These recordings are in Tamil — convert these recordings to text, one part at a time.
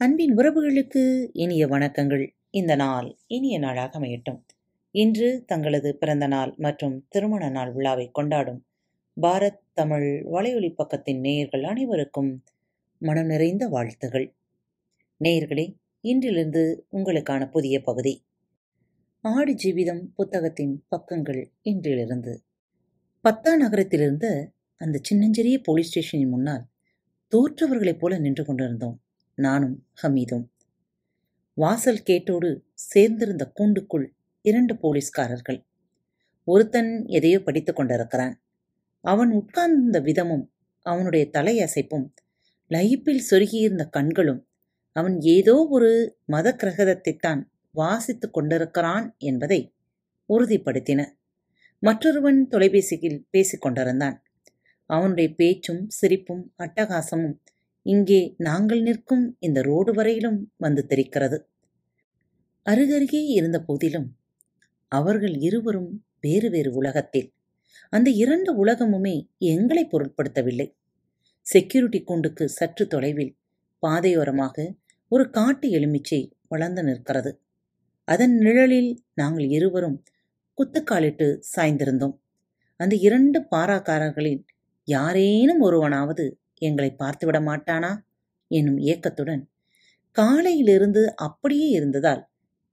அன்பின் உறவுகளுக்கு இனிய வணக்கங்கள். இந்த நாள் இனிய நாளாக அமையட்டும். இன்று தங்களது பிறந்த நாள் மற்றும் திருமண நாள் விழாவை கொண்டாடும் பாரத் தமிழ் வலையொலி பக்கத்தின் நேயர்கள் அனைவருக்கும் மனம் நிறைந்த வாழ்த்துகள். நேயர்களே இன்றிலிருந்து உங்களுக்கான புதிய பகுதி. ஆடு ஜீவிதம் புத்தகத்தின் பக்கங்கள் இன்றிலிருந்து. பத்தா நகரத்திலிருந்த அந்த சின்னஞ்சிறிய போலீஸ் ஸ்டேஷனின் முன்னால் தோற்றவர்களைப் போல நின்று கொண்டிருந்தோம். நானும் ஹமீதும். வாசல் கேட்டோடு சேர்ந்திருந்த கூண்டுக்குள் இரண்டு போலீஸ்காரர்கள். ஒருத்தன் எதையோ படித்துக் கொண்டிருக்கிறான். அவன் உட்கார்ந்த விதமும் அவனுடைய தலையசைப்பும் லயிப்பில் சொருகியிருந்த கண்களும் அவன் ஏதோ ஒரு மத கிரகதத்தைத்தான் வாசித்துக் கொண்டிருக்கிறான் என்பதை உறுதிப்படுத்தின. மற்றொருவன் தொலைபேசியில் பேசிக் கொண்டிருந்தான். அவனுடைய பேச்சும் சிரிப்பும் அட்டகாசமும் இங்கே நாங்கள் நிற்கும் இந்த ரோடு வரையிலும் வந்து தெரிக்கிறது. அருகருகே இருந்த போதிலும் அவர்கள் இருவரும் வேறு வேறு உலகத்தில். அந்த இரண்டு உலகமுமே எங்களை பொருட்படுத்தவில்லை. செக்யூரிட்டி கூண்டுக்கு சற்று தொலைவில் பாதையோரமாக ஒரு காட்டு எலுமிச்சை வளர்ந்து நிற்கிறது. அதன் நிழலில் நாங்கள் இருவரும் குத்துக்காலிட்டு சாய்ந்திருந்தோம். அந்த இரண்டு பாராக்காரர்களில் யாரேனும் ஒருவனாவது எங்களை பார்த்துவிட மாட்டானா? என்னும் ஏக்கத்துடன். காலையிலிருந்து அப்படியே இருந்ததால்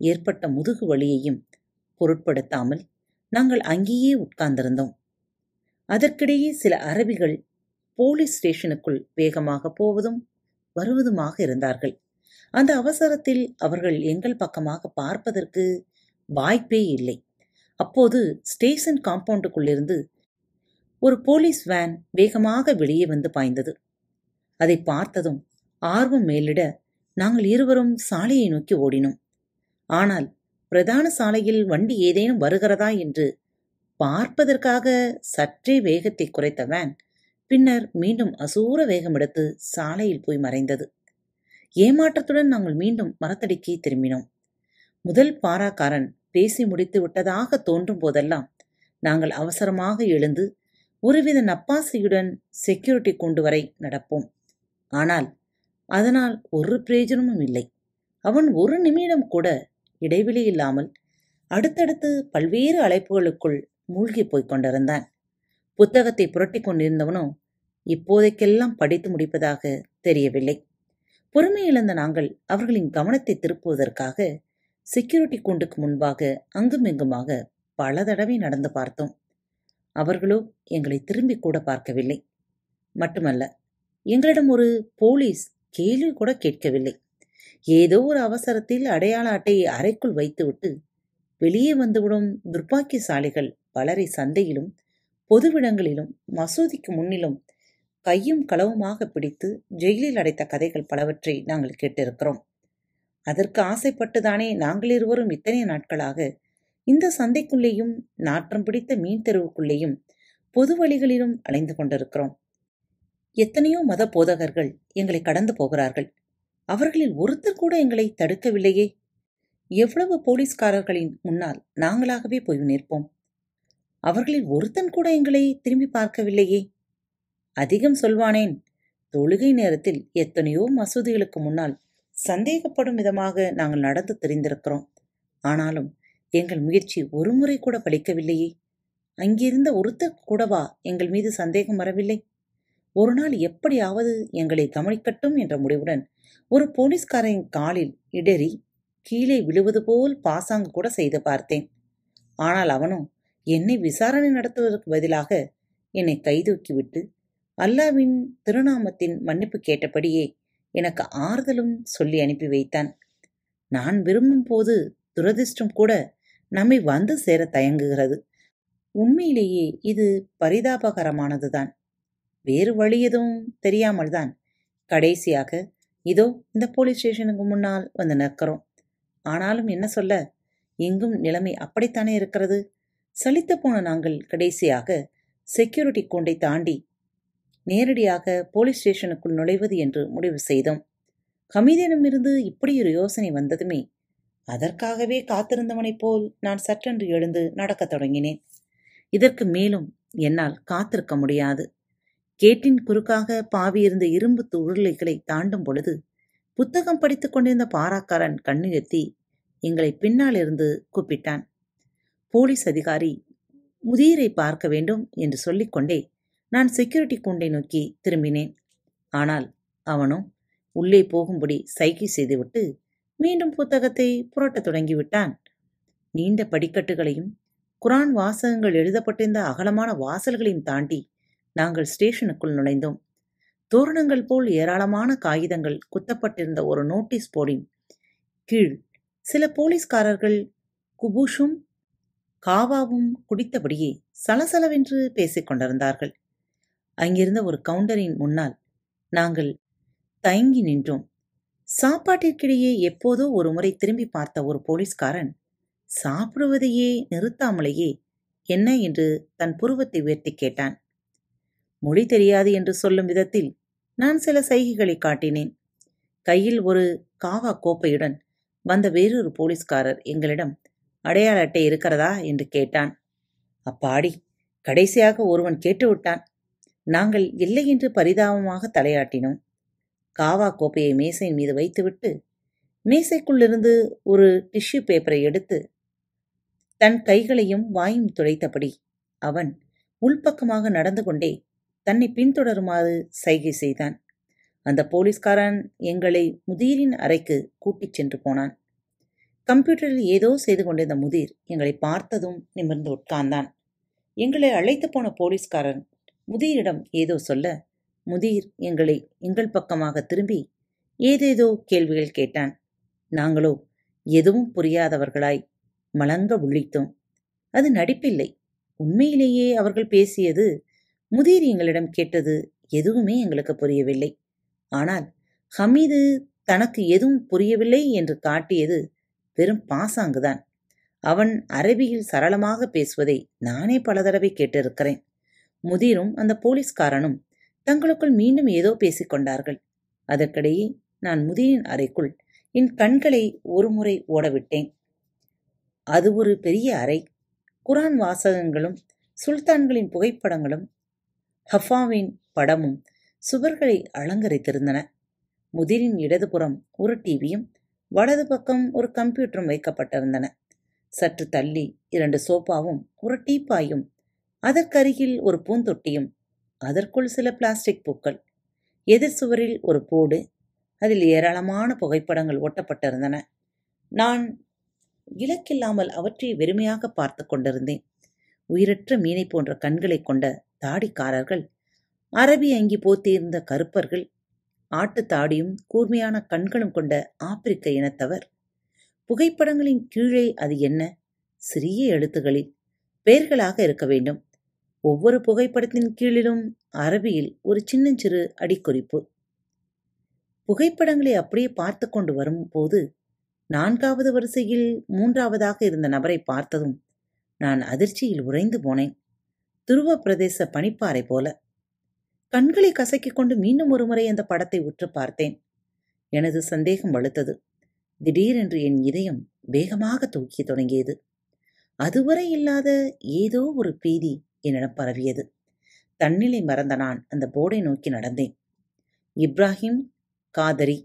ஏற்பட்ட முதுகு வலியையும் பொருட்படுத்தாமல் நாங்கள் அங்கேயே உட்கார்ந்திருந்தோம். அதற்கிடையே சில அரபிகள் போலீஸ் ஸ்டேஷனுக்குள் வேகமாக போவதும் வருவதுமாக இருந்தார்கள். அந்த அவசரத்தில் அவர்கள் எங்கள் பக்கமாக பார்ப்பதற்கு வாய்ப்பே இல்லை. அப்போது ஸ்டேஷன் காம்பவுண்டுக்குள்ளிருந்து ஒரு போலீஸ் வேன் வேகமாக வெளியே வந்து பாய்ந்தது. அதை பார்த்ததும் ஆர்வம் மேலிட நாங்கள் இருவரும் சாலையை நோக்கி ஓடினோம். ஆனால் பிரதான சாலையில் வண்டி ஏதேனும் வருகிறதா என்று பார்ப்பதற்காக சற்றே வேகத்தை குறைத்த வேன் பின்னர் மீண்டும் அசூர வேகம் எடுத்து சாலையில் போய் மறைந்தது. ஏமாற்றத்துடன் நாங்கள் மீண்டும் மரத்தடிக்கு திரும்பினோம். முதல் பாராக்காரன் பேசி முடித்து விட்டதாக தோன்றும் போதெல்லாம் நாங்கள் அவசரமாக எழுந்து ஒருவித நப்பாசையுடன் செக்யூரிட்டி கொண்டு வரை நடப்போம். ஆனால் அதனால் ஒரு பிரயோஜனமும் இல்லை. அவன் ஒரு நிமிடம் கூட இடைவெளி இல்லாமல் அடுத்தடுத்து பல்வேறு அழைப்புகளுக்குள் மூழ்கி போய்க் கொண்டிருந்தான். புத்தகத்தை புரட்டி கொண்டிருந்தவனோ இப்போதைக்கெல்லாம் படித்து முடிப்பதாக தெரியவில்லை. பொறுமை இழந்த நாங்கள் அவர்களின் கவனத்தை திருப்புவதற்காக செக்யூரிட்டி கூண்டுக்கு முன்பாக அங்குமிங்குமாக பல தடவை நடந்து பார்த்தோம். அவர்களோ எங்களை திரும்பி கூட பார்க்கவில்லை. மட்டுமல்ல எங்களிடம் ஒரு போலீஸ் கேள்வி கூட கேட்கவில்லை. ஏதோ ஒரு அவசரத்தில் அடையாள அட்டையை அறைக்குள் வைத்துவிட்டு வெளியே வந்துவிடும் துர்ப்பாக்கியசாலிகள் பலரை சந்தையிலும் பொதுவிடங்களிலும் மசூதிக்கு முன்னிலும் கையும் களவுமாக பிடித்து ஜெயிலில் அடைத்த கதைகள் பலவற்றை நாங்கள் கேட்டிருக்கிறோம். அதற்கு ஆசைப்பட்டுதானே நாங்கள் இருவரும் இத்தனை நாட்களாக இந்த சந்தைக்குள்ளேயும் நாற்றம் பிடித்த மீன் தெருவுக்குள்ளேயும் பொது வழிகளிலும் அலைந்து கொண்டிருக்கிறோம். எத்தனையோ மத போதகர்கள் எங்களை கடந்து போகிறார்கள். அவர்களில் ஒருத்தர் கூட எங்களை தடுக்கவில்லையே. எவ்வளவு போலீஸ்காரர்களின் முன்னால் நாங்களாகவே போய் நிற்போம். அவர்களில் ஒருத்தன் கூட எங்களை திரும்பி பார்க்கவில்லையே. அதிகம் சொல்வானேன் தொழுகை நேரத்தில் எத்தனையோ மசூதிகளுக்கு முன்னால் சந்தேகப்படும் விதமாக நாங்கள் நடந்து தெரிந்திருக்கிறோம். ஆனாலும் எங்கள் முயற்சி ஒரு முறை கூட பலிக்கவில்லையே. அங்கிருந்த ஒருத்தர் கூடவா எங்கள் மீது சந்தேகம் வரவில்லை? ஒரு நாள் எப்படியாவது எங்களை கவனிக்கட்டும் என்ற முடிவுடன் ஒரு போலீஸ்காரரின் காலில் இடறி கீழே விழுவது போல் பாசாங்கு கூட செய்து பார்த்தேன். ஆனால் அவனும் என்னை விசாரணை நடத்துவதற்கு பதிலாக என்னை கைதூக்கிவிட்டு அல்லாவின் திருநாமத்தின் மன்னிப்பு கேட்டபடியே எனக்கு ஆறுதலும் சொல்லி அனுப்பி வைத்தான். நான் விரும்பும் போது துரதிர்ஷ்டம் கூட நம்மை வந்து சேர தயங்குகிறது. உண்மையிலேயே இது பரிதாபகரமானதுதான். வேறு வழி எதுவும் தெரியாமல் தான் கடைசியாக இதோ இந்த போலீஸ் ஸ்டேஷனுக்கு முன்னால் வந்து நிற்கிறோம். ஆனாலும் என்ன சொல்ல எங்கும் நிலைமை அப்படித்தானே இருக்கிறது? சலித்து போன நாங்கள் கடைசியாக செக்யூரிட்டி கூண்டை தாண்டி நேரடியாக போலீஸ் ஸ்டேஷனுக்குள் நுழைவது என்று முடிவு செய்தோம். கமிதனமிருந்து இப்படி ஒரு யோசனை வந்ததுமே அதற்காகவே காத்திருந்தவனைப் போல் நான் சற்றென்று எழுந்து நடக்கத் தொடங்கினேன். இதற்கு மேலும் என்னால் காத்திருக்க முடியாது. கேட்டின் குறுக்காக பாவியிருந்த இரும்பு உருளைகளை தாண்டும் பொழுது புத்தகம் படித்துக் கொண்டிருந்த பாராக்காரன் கண்ணுயர்த்தி எங்களை பின்னால் இருந்து கூப்பிட்டான். போலீஸ் அதிகாரி முதியரை பார்க்க வேண்டும் என்று சொல்லிக்கொண்டே நான் செக்யூரிட்டி கூண்டை நோக்கி திரும்பினேன். ஆனால் அவனும் உள்ளே போகும்படி சைகை செய்துவிட்டு மீண்டும் புத்தகத்தை புரட்டத் தொடங்கிவிட்டான். நீண்ட படிக்கட்டுகளையும் குரான் வாசகங்கள் எழுதப்பட்டிருந்த அகலமான வாசல்களையும் தாண்டி நாங்கள் ஸ்டேஷனுக்குள் நுழைந்தோம். தோரணங்கள் போல் ஏராளமான காகிதங்கள் குத்தப்பட்டிருந்த ஒரு நோட்டீஸ் போர்டின் கீழ் சில போலீஸ்காரர்கள் குபூஷும் காவாவும் குடித்தபடியே சலசலவென்று பேசிக் கொண்டிருந்தார்கள். அங்கிருந்த ஒரு கவுண்டரின் முன்னால் நாங்கள் தயங்கி நின்றோம். சாப்பாட்டிற்கிடையே எப்போதோ ஒரு முறை திரும்பி பார்த்த ஒரு போலீஸ்காரன் சாப்பிடுவதையே நிறுத்தாமலேயே என்ன? என்று தன் புருவத்தை உயர்த்தி கேட்டான். மொழி தெரியாது என்று சொல்லும் விதத்தில் நான் சில சைகைகளை காட்டினேன். கையில் ஒரு காவா கோப்பையுடன் வந்த வேறொரு போலீஸ்காரர் எங்களிடம் அடையாள அட்டை இருக்கிறதா? என்று கேட்டான். அப்பாடி கடைசியாக ஒருவன் கேட்டுவிட்டான். நாங்கள் இல்லை என்று பரிதாபமாக தலையாட்டினோம். காவா கோப்பையை மேசையின் மீது வைத்துவிட்டு மேசைக்குள்ளிருந்து ஒரு டிஷ்யூ பேப்பரை எடுத்து தன் கைகளையும் வாயும் துளைத்தபடி அவன் உள்பக்கமாக நடந்து கொண்டே தன்னை பின்தொடருமாறு சைகை செய்தான். அந்த போலீஸ்காரன் எங்களை முதிரின் அறைக்கு கூட்டிச் சென்று போனான். கம்ப்யூட்டரில் ஏதோ செய்து கொண்டிருந்த முதிர் எங்களை பார்த்ததும் நிமிர்ந்து உட்கார்ந்தான். எங்களை அழைத்து போன போலீஸ்காரன் முதிரிடம் ஏதோ சொல்ல முதிர் எங்களை எங்கள் பக்கமாக திரும்பி ஏதேதோ கேள்விகள் கேட்டான். நாங்களோ எதுவும் புரியாதவர்களாய் மலங்க உள்ளிட்டோம். அது நடிப்பில்லை. உண்மையிலேயே அவர்கள் பேசியது முதிர் எங்களிடம் கேட்டது எதுவுமே எங்களுக்கு புரியவில்லை. ஆனால் ஹமீது தனக்கு எதுவும் புரியவில்லை என்று காட்டியது வெறும் பாசாங்குதான். அவன் அரபியில் சரளமாக பேசுவதை நானே பல தடவை கேட்டிருக்கிறேன். முதிரும் அந்த போலீஸ்காரனும் தங்களுக்குள் மீண்டும் ஏதோ பேசிக்கொண்டார்கள். அதற்கிடையே நான் முதிரின் அறைக்குள் என் கண்களை ஒருமுறை ஓடவிட்டேன். அது ஒரு பெரிய அறை. குரான் வாசகங்களும் சுல்தான்களின் புகைப்படங்களும் ஹஃபாவின் படமும் சுவர்களை அலங்கரித்திருந்தன. முதிரின் இடதுபுறம் ஒரு டிவியும் வலது பக்கம் ஒரு கம்ப்யூட்டரும் வைக்கப்பட்டிருந்தன. சற்று தள்ளி இரண்டு சோபாவும் ஒரு டீப்பாயும் அதற்கருகில் ஒரு பூந்தொட்டியும் அதற்குள் சில பிளாஸ்டிக் பூக்கள். எதிர் சுவரில் ஒரு போடு. அதில் ஏராளமான புகைப்படங்கள் ஒட்டப்பட்டிருந்தன நான் இலக்கில்லாமல் அவற்றை வெறுமையாக பார்த்து கொண்டிருந்தேன். உயிரற்ற மீனை போன்ற கண்களை கொண்ட தாடிக்காரர்கள் அரபி அங்கி போத்தியிருந்த கருப்பர்கள் ஆட்டு தாடியும் கூர்மையான கண்களும் கொண்ட ஆப்பிரிக்க இனத்தவர். புகைப்படங்களின் கீழே அது என்ன? சிறிய எழுத்துகளில் பெயர்களாக இருக்க வேண்டும். ஒவ்வொரு புகைப்படத்தின் கீழிலும் அரபியில் ஒரு சின்னஞ்சிறு அடிக்குறிப்பு. புகைப்படங்களை அப்படியே பார்த்து கொண்டு வரும்போது நான்காவது வரிசையில் மூன்றாவதாக இருந்த நபரை பார்த்ததும் நான் அதிர்ச்சியில் உறைந்து போனேன். துருவ பிரதேச பனிப்பாறை போல. கண்களை கசக்கிக் கொண்டு மீண்டும் ஒருமுறை அந்த படத்தை உற்று பார்த்தேன். எனது சந்தேகம் வலுத்தது. திடீரென்று என் இதயம் வேகமாக தூக்கி தொடங்கியது. அதுவரை இல்லாத ஏதோ ஒரு பீதி என்னிடம் பரவியது தன்னிலை மறந்த நான் அந்த போர்டை நோக்கி நடந்தேன். இப்ராஹிம் காதரி.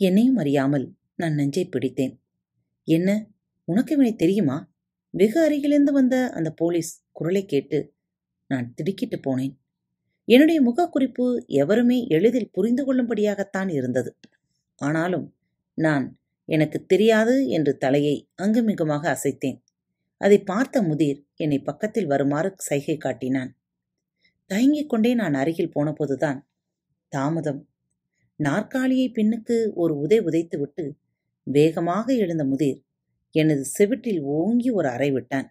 என்னையும் அறியாமல் நான் நெஞ்சை பிடித்தேன். என்ன உனக்கு இவனை தெரியுமா? வெகு அருகிலிருந்து வந்த அந்த போலீஸ் குரலை கேட்டு நான் திடுக்கிட்டு போனேன். என்னுடைய முகக்குறிப்பு எவருமே எளிதில் புரிந்து கொள்ளும்படியாகத்தான் இருந்தது. ஆனாலும் நான் எனக்கு தெரியாது என்று தலையை அங்குமிகுமாக அசைத்தேன். அதை பார்த்த முதிர் என்னை பக்கத்தில் வருமாறு சைகை காட்டினான். தயங்கிக் கொண்டே நான் அருகில் போனபோதுதான் தாமதம். நாற்காலியை பின்னுக்கு ஒரு உதை உதைத்துவிட்டு வேகமாக எழுந்த முதிர் எனது செவிட்டில் ஓங்கி ஒரு அறை விட்டான்.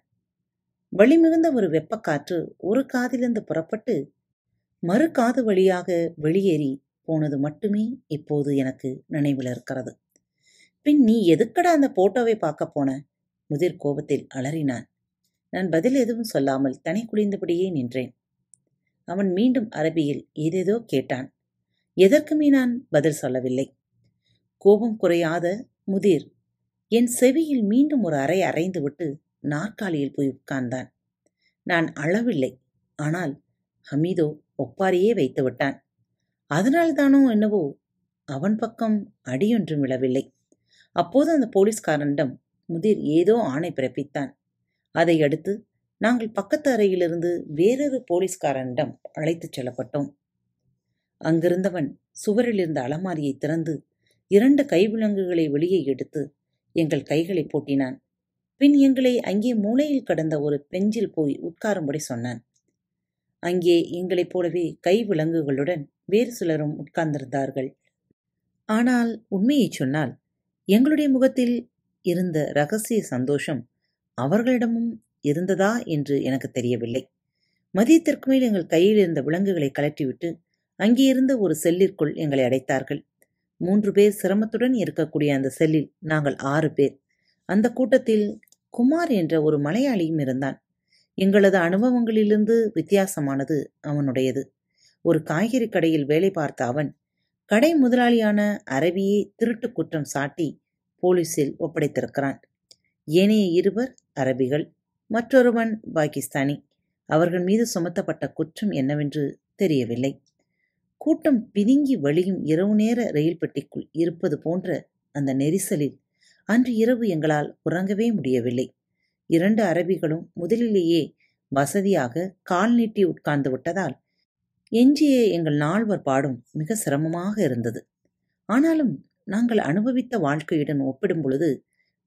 வழிமிகுந்த ஒரு வெப்பக்காற்று ஒரு காதிலிருந்து புறப்பட்டு மறு காது வழியாக வெளியேறி போனது மட்டுமே இப்போது எனக்கு நினைவில் இருக்கிறது பின் நீ எதுக்கடா அந்த போட்டோவை பார்க்க போன? முதிர் கோபத்தில் அலறினான். நான் பதில் எதுவும் சொல்லாமல் தனி குளிந்தபடியே நின்றேன். அவன் மீண்டும் அரபியில் ஏதேதோ கேட்டான். எதற்குமே நான் பதில் சொல்லவில்லை. கோபம் குறையாத முதிர் என் செவியில் மீண்டும் ஒரு அறை அறைந்துவிட்டு நாற்காலியில் போய் உட்கார்ந்தான். நான் அழவில்லை. ஆனால் ஹமீதோ ஒப்பாரியே வைத்து விட்டான். அதனால்தானோ என்னவோ அவன் பக்கம் அடியொன்றும் விழவில்லை. அப்போது அந்த போலீஸ்காரனிடம் முதிர் ஏதோ ஆணை பிறப்பித்தான். அதை அடுத்து நாங்கள் பக்கத்து அறையிலிருந்து வேறொரு போலீஸ்காரனிடம் அழைத்துச் செல்லப்பட்டோம். அங்கிருந்தவன் சுவரில் இருந்த அலமாரியை திறந்து இரண்டு கைவிலங்குகளை வெளியே எடுத்து எங்கள் கைகளை பூட்டினான். பின் எங்களை அங்கே மூலையில் கடந்த ஒரு பெஞ்சில் போய் உட்காரும்படி சொன்னான். அங்கே எங்களைப் போலவே கை விலங்குகளுடன் வேறு சிலரும் உட்கார்ந்திருந்தார்கள். ஆனால் உண்மையைச் சொன்னால் எங்களுடைய முகத்தில் இருந்த ரகசிய சந்தோஷம் அவர்களிடமும் இருந்ததா என்று எனக்கு தெரியவில்லை. மதியத்திற்கு மேல் எங்கள் கையில் இருந்த விலங்குகளை கலற்றிவிட்டு அங்கே இருந்த ஒரு செல்லிற்குள் எங்களை அடைத்தார்கள். மூன்று பேர் சிரமத்துடன் இருக்கக்கூடிய அந்த செல்லில் நாங்கள் ஆறு பேர். அந்த கூட்டத்தில் குமார் என்ற ஒரு மலையாளியும் இருந்தான். எங்களது அனுபவங்களிலிருந்து வித்தியாசமானது அவனுடையது. ஒரு காய்கறி கடையில் வேலை பார்த்த அவன் கடை முதலாளியான அரவியை திருட்டு குற்றம் சாட்டி போலீசில் ஒப்படைத்திருக்கிறான். ஏனைய இருவர் அரபிகள் மற்றொருவன் பாகிஸ்தானி. அவர்கள் மீது சுமத்தப்பட்ட குற்றம் என்னவென்று தெரியவில்லை. கூட்டம் பிதுங்கி வழியும் இரவு நேர ரயில் பெட்டிக்குள் இருப்பது போன்ற அந்த நெரிசலில் அன்று இரவு எங்களால் உறங்கவே முடியவில்லை. இரண்டு அரபிகளும் முதலிலேயே வசதியாக கால் நீட்டி உட்கார்ந்து விட்டதால் எஞ்சிய எங்கள் நால்வர் பாடும் மிக சிரமமாக இருந்தது. ஆனாலும் நாங்கள் அனுபவித்த வாழ்க்கையுடன் ஒப்பிடும் பொழுது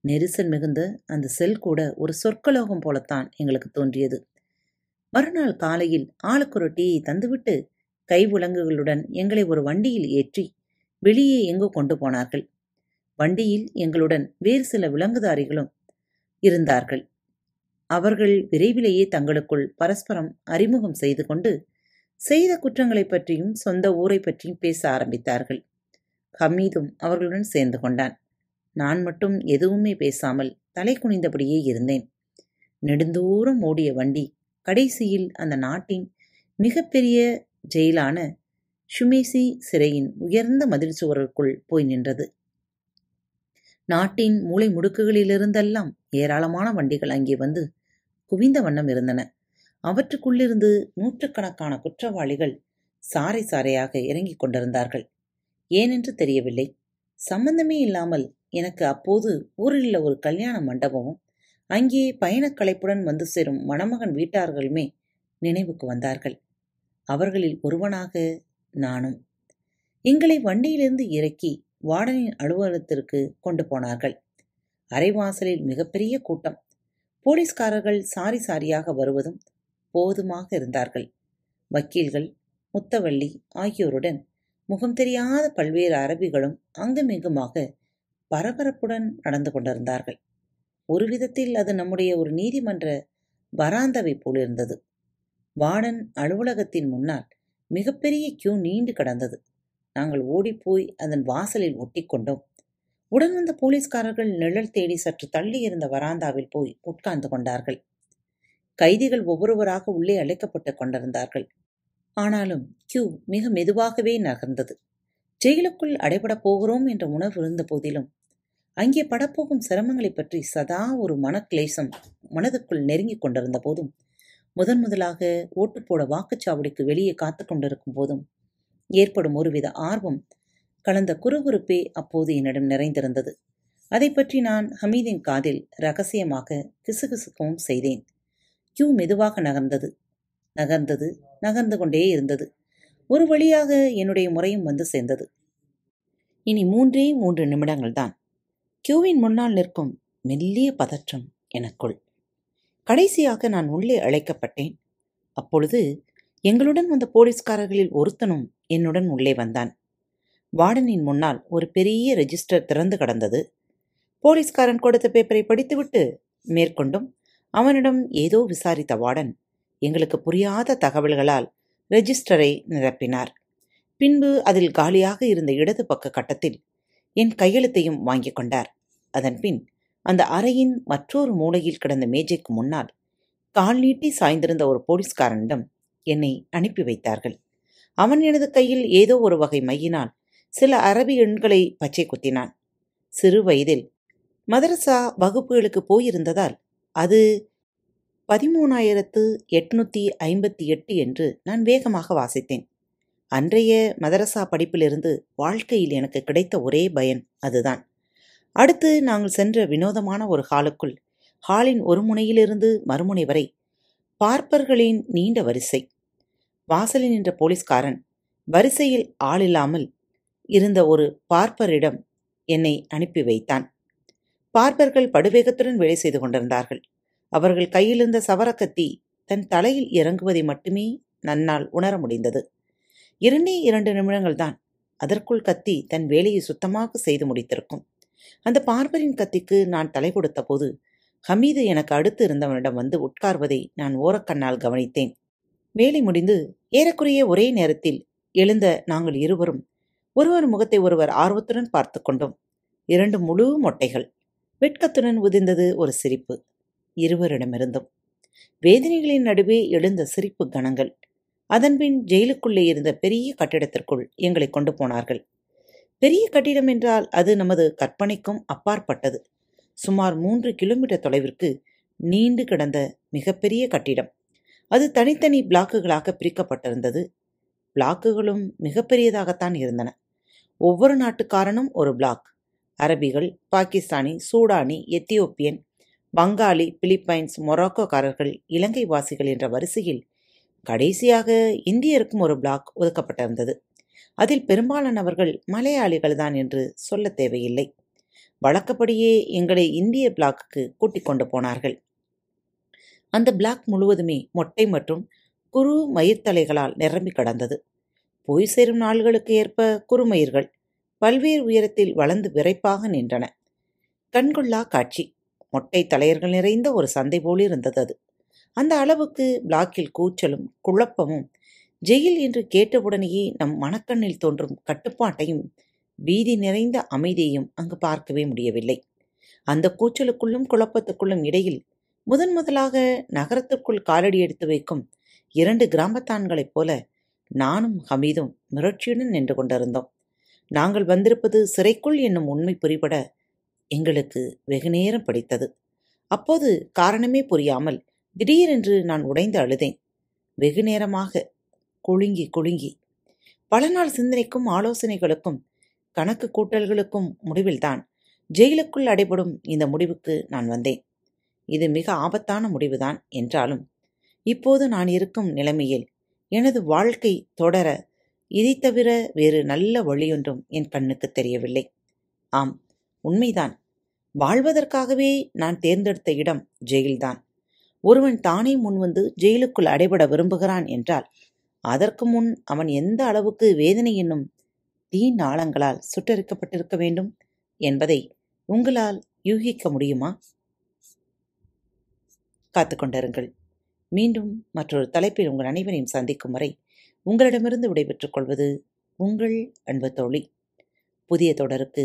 நெரிசல் மிகுந்த அந்த செல் கூட ஒரு சொற்கலோகம் போலத்தான் எங்களுக்கு தோன்றியது. மறுநாள் காலையில் ஆளுக்கு ஒரு டீயை தந்துவிட்டு கை விலங்குகளுடன் எங்களை ஒரு வண்டியில் ஏற்றி வெளியே எங்கோ கொண்டு போனார்கள். வண்டியில் எங்களுடன் வேறு சில விலங்குதாரிகளும் இருந்தார்கள். அவர்கள் விரைவிலேயே தங்களுக்குள் பரஸ்பரம் அறிமுகம் செய்து கொண்டு செய்த குற்றங்களைப் பற்றியும் சொந்த ஊரை பற்றியும் பேச ஆரம்பித்தார்கள். ஹமீதும் அவர்களுடன் சேர்ந்து கொண்டான். நான் மட்டும் எதுவுமே பேசாமல் தலை குனிந்தபடியே இருந்தேன். நெடுந்தூரம் ஓடிய வண்டி கடைசியில் அந்த நாட்டின் மிகப்பெரிய ஜெயிலான ஷுமேசி சிறையின் உயர்ந்த மதில் சுவருக்குள் போய் நின்றது. நாட்டின் மூளை முடுக்குகளிலிருந்தெல்லாம் ஏராளமான வண்டிகள் அங்கே வந்து குவிந்த வண்ணம் இருந்தன. அவற்றுக்குள்ளிருந்து நூற்றுக்கணக்கான குற்றவாளிகள் சாறை சாறையாக இறங்கிக் கொண்டிருந்தார்கள். ஏனென்று தெரியவில்லை. சம்பந்தமே இல்லாமல் எனக்கு அப்போது ஊரில் ஒரு கல்யாண மண்டபமும் அங்கே பயணக்கலைப்புடன் வந்து சேரும் மணமகன் வீட்டார்களுமே நினைவுக்கு வந்தார்கள். அவர்களில் ஒருவனாக நானும். எங்களை வண்டியிலிருந்து இறக்கி வார்டனின் அலுவலகத்திற்கு கொண்டு போனார்கள். அரைவாசலில் மிகப்பெரிய கூட்டம். போலீஸ்காரர்கள் சாரி சாரியாக வருவதும் போதுமாக இருந்தார்கள். வக்கீல்கள் முத்தவள்ளி ஆகியோருடன் முகம் தெரியாத பல்வேறு அரபிகளும் அங்குமிங்குமாக பரபரப்புடன் நடந்து கொண்டிருந்தார்கள். ஒரு விதத்தில் அது நம்முடைய ஒரு நீதிமன்ற வராந்தவை போலிருந்தது வார்டன் அலுவலகத்தின் முன்னால் மிகப்பெரிய கியூ நீண்டு கடந்தது. நாங்கள் ஓடிப்போய் அதன் வாசலில் ஒட்டிக்கொண்டோம். உடன் வந்த போலீஸ்காரர்கள் நிழல் தேடி சற்று தள்ளி இருந்த வராந்தாவில் போய் உட்கார்ந்து கொண்டார்கள். கைதிகள் ஒவ்வொருவராக உள்ளே அழைக்கப்பட்டு கொண்டிருந்தார்கள். ஆனாலும் கியூ மிக மெதுவாகவே நகர்ந்தது. ஜெயிலுக்குள் அடைபடப் போகிறோம் என்ற உணர்வு இருந்த போதிலும் அங்கே படப்போகும் சிரமங்களைப் பற்றி சதா ஒரு மனக்லேசம் மனதுக்குள் நெருங்கிக் கொண்டிருந்த போதும் முதன் முதலாக ஓட்டு போட வாக்குச்சாவடிக்கு வெளியே காத்து கொண்டிருக்கும் போதும் ஏற்படும் ஒருவித ஆர்வம் கலந்த குறுகுறுப்பே அப்போது என்னிடம் நிறைந்திருந்தது. அதை பற்றி நான் ஹமீதின் காதில் ரகசியமாக கிசுகிசுக்கவும் செய்தேன். கியூ மெதுவாக நகர்ந்தது. நகர்ந்தது நகர்ந்து கொண்டே இருந்தது. ஒரு வழியாக என்னுடைய முறையும் வந்து சேர்ந்தது. இனி மூன்றே மூன்று நிமிடங்கள்தான் கியூவின் முன்னால் நிற்கும் மெல்லிய பதற்றம் எனக்குள். கடைசியாக நான் உள்ளே அழைக்கப்பட்டேன். அப்பொழுது எங்களுடன் வந்த போலீஸ்காரர்களில் ஒருத்தனும் என்னுடன் உள்ளே வந்தான். வார்டனின் முன்னால் ஒரு பெரிய ரெஜிஸ்டர் திறந்து கடந்தது. போலீஸ்காரன் கொடுத்த பேப்பரை படித்துவிட்டு மேற்கொண்டும் அவனிடம் ஏதோ விசாரித்த வார்டன் எங்களுக்கு புரியாத தகவல்களால் ரெஜிஸ்டரை நிரப்பினார். பின்பு அதில் காலியாக இருந்த இடது பக்க கட்டத்தில் என் கையெழுத்தையும் வாங்கிக் கொண்டார். அதன்பின் அந்த அறையின் மற்றொரு மூலையில் கிடந்த மேஜைக்கு முன்னால் கால் நீட்டி சாய்ந்திருந்த ஒரு போலீஸ்காரனிடம் என்னை அனுப்பி வைத்தார்கள். அவன் எனது கையில் ஏதோ ஒரு வகை மையினால் சில அரபி எண்களை பச்சை குத்தினான். சிறு வயதில் மதரசா வகுப்புகளுக்கு போயிருந்ததால் அது பதிமூணாயிரத்து எட்நூத்தி ஐம்பத்தி எட்டு என்று நான் வேகமாக வாசித்தேன். அன்றைய மதரசா படிப்பிலிருந்து வாழ்க்கையில் எனக்கு கிடைத்த ஒரே பயன் அதுதான். அடுத்து நாங்கள் சென்ற வினோதமான ஒரு ஹாலுக்குள் ஹாலின் ஒரு முனையிலிருந்து மறுமுனை வரை பார்ப்பர்களின் நீண்ட வரிசை. வாசலில் நின்ற போலீஸ்காரன் வரிசையில் ஆளில்லாமல் இருந்த ஒரு பார்ப்பரிடம் என்னை அனுப்பி வைத்தான். பார்ப்பர்கள் படுவேகத்துடன் வேலை செய்து கொண்டிருந்தார்கள். அவர்கள் கையிலிருந்த சவரக்கத்தி தன் தலையில் இறங்குவதை மட்டுமே நன்னால் உணர முடிந்தது. இரண்டே இரண்டு நிமிடங்கள்தான் அதற்குள் கத்தி தன் வேலையை சுத்தமாக செய்து முடித்திருக்கும். அந்த பார்பரின் கத்திக்கு நான் தலை கொடுத்த போது ஹமீது எனக்கு அடுத்து இருந்தவனிடம் வந்து உட்கார்வதை நான் ஓரக்கண்ணால் கவனித்தேன். வேலை முடிந்து ஏறக்குறைய ஒரே நேரத்தில் எழுந்த நாங்கள் இருவரும் ஒருவர் முகத்தை ஒருவர் ஆர்வத்துடன் பார்த்து கொண்டோம். இரண்டு முழு மொட்டைகள். வெட்கத்துடன் உதிர்ந்தது ஒரு சிரிப்பு. இருவரிடமிருந்தும். வேதனைகளின் நடுவே எழுந்த சிரிப்பு கணங்கள். அதன்பின் ஜெயிலுக்குள்ளே இருந்த பெரிய கட்டிடத்திற்குள் எங்களை கொண்டு போனார்கள். பெரிய கட்டிடம் என்றால் அது நமது கற்பனைக்கும் அப்பாற்பட்டது. சுமார் மூன்று கிலோமீட்டர் தொலைவிற்கு நீண்டு கிடந்த மிகப்பெரிய கட்டிடம். அது தனித்தனி பிளாக்குகளாக பிரிக்கப்பட்டிருந்தது. பிளாக்குகளும் மிகப்பெரியதாகத்தான் இருந்தன. ஒவ்வொரு நாட்டுக்காரனும் ஒரு பிளாக். அரபிகள் பாகிஸ்தானி சூடானி எத்தியோப்பியன் பங்காளி பிலிப்பைன்ஸ் மொராக்கோக்காரர்கள் இலங்கை வாசிகள் என்ற வரிசையில் கடைசியாக இந்தியருக்கும் ஒரு பிளாக் ஒதுக்கப்பட்டிருந்தது. அதில் பெரும்பாலானவர்கள் மலையாளிகள்தான் என்று சொல்ல தேவையில்லை. வழக்கப்படியே எங்களை இந்திய பிளாக்குக்கு கூட்டிக் கொண்டு போனார்கள். அந்த பிளாக் முழுவதுமே மொட்டை மற்றும் குறு மயிர்த்தலைகளால் நிரம்பி கடந்தது. போய் சேரும் நாள்களுக்கு ஏற்ப குறுமயிர்கள் பல்வேறு உயரத்தில் வளர்ந்து விரைப்பாக நின்றன. கண்கொள்ளா காட்சி. மொட்டை தலையர்கள் நிறைந்த ஒரு சந்தை போல் இருந்தது அது. அந்த அளவுக்கு பிளாக்கில் கூச்சலும் குழப்பமும் ஜெயில் என்று கேட்டவுடனேயே நம் மனக்கண்ணில் தோன்றும் கட்டுப்பாட்டையும் பீதி நிறைந்த அமைதியையும் அங்கு பார்க்கவே முடியவில்லை. அந்த கூச்சலுக்குள்ளும் குழப்பத்துக்குள்ளும் இடையில் முதன் முதலாக நகரத்திற்குள் காலடி எடுத்து வைக்கும் இரண்டு கிராமத்தான்களைப் போல நானும் ஹமீதும் மிரட்சியுடன் நின்று கொண்டிருந்தோம். நாங்கள் வந்திருப்பது சிறைக்குள் என்னும் உண்மை புரிபட எங்களுக்கு வெகுநேரம் படித்தது. அப்போது காரணமே புரியாமல் திடீரென்று நான் உடைந்து அழுதேன். வெகு நேரமாக குலுங்கி குலுங்கி. பல நாள் சிந்தனைக்கும் ஆலோசனைகளுக்கும் கணக்கு கூட்டல்களுக்கும் முடிவில்தான் ஜெயிலுக்குள் அடைபடும் இந்த முடிவுக்கு நான் வந்தேன். இது மிக ஆபத்தான முடிவுதான் என்றாலும் இப்போது நான் இருக்கும் நிலைமையில் எனது வாழ்க்கை தொடர இதை தவிர வேறு நல்ல வழியொன்றும் என் கண்ணுக்கு தெரியவில்லை. ஆம் உண்மைதான். வாழ்வதற்காகவே நான் தேர்ந்தெடுத்த இடம் ஜெயில்தான். ஒருவன் தானே முன்வந்து ஜெயிலுக்குள் அடைபட விரும்புகிறான் என்றால் அதற்கு முன் அவன் எந்த அளவுக்கு வேதனை என்னும் தீ நாளங்களால் சுட்டரிக்கப்பட்டிருக்க வேண்டும் என்பதை உங்களால் யூகிக்க முடியுமா? காத்துக்கொண்டிருங்கள் மீண்டும் மற்றொரு தலைப்பில் உங்கள் அனைவரையும் சந்திக்கும் வரை உங்களிடமிருந்து விடைபெற்றுக் கொள்வது உங்கள் அன்பு தோழி. புதிய தொடருக்கு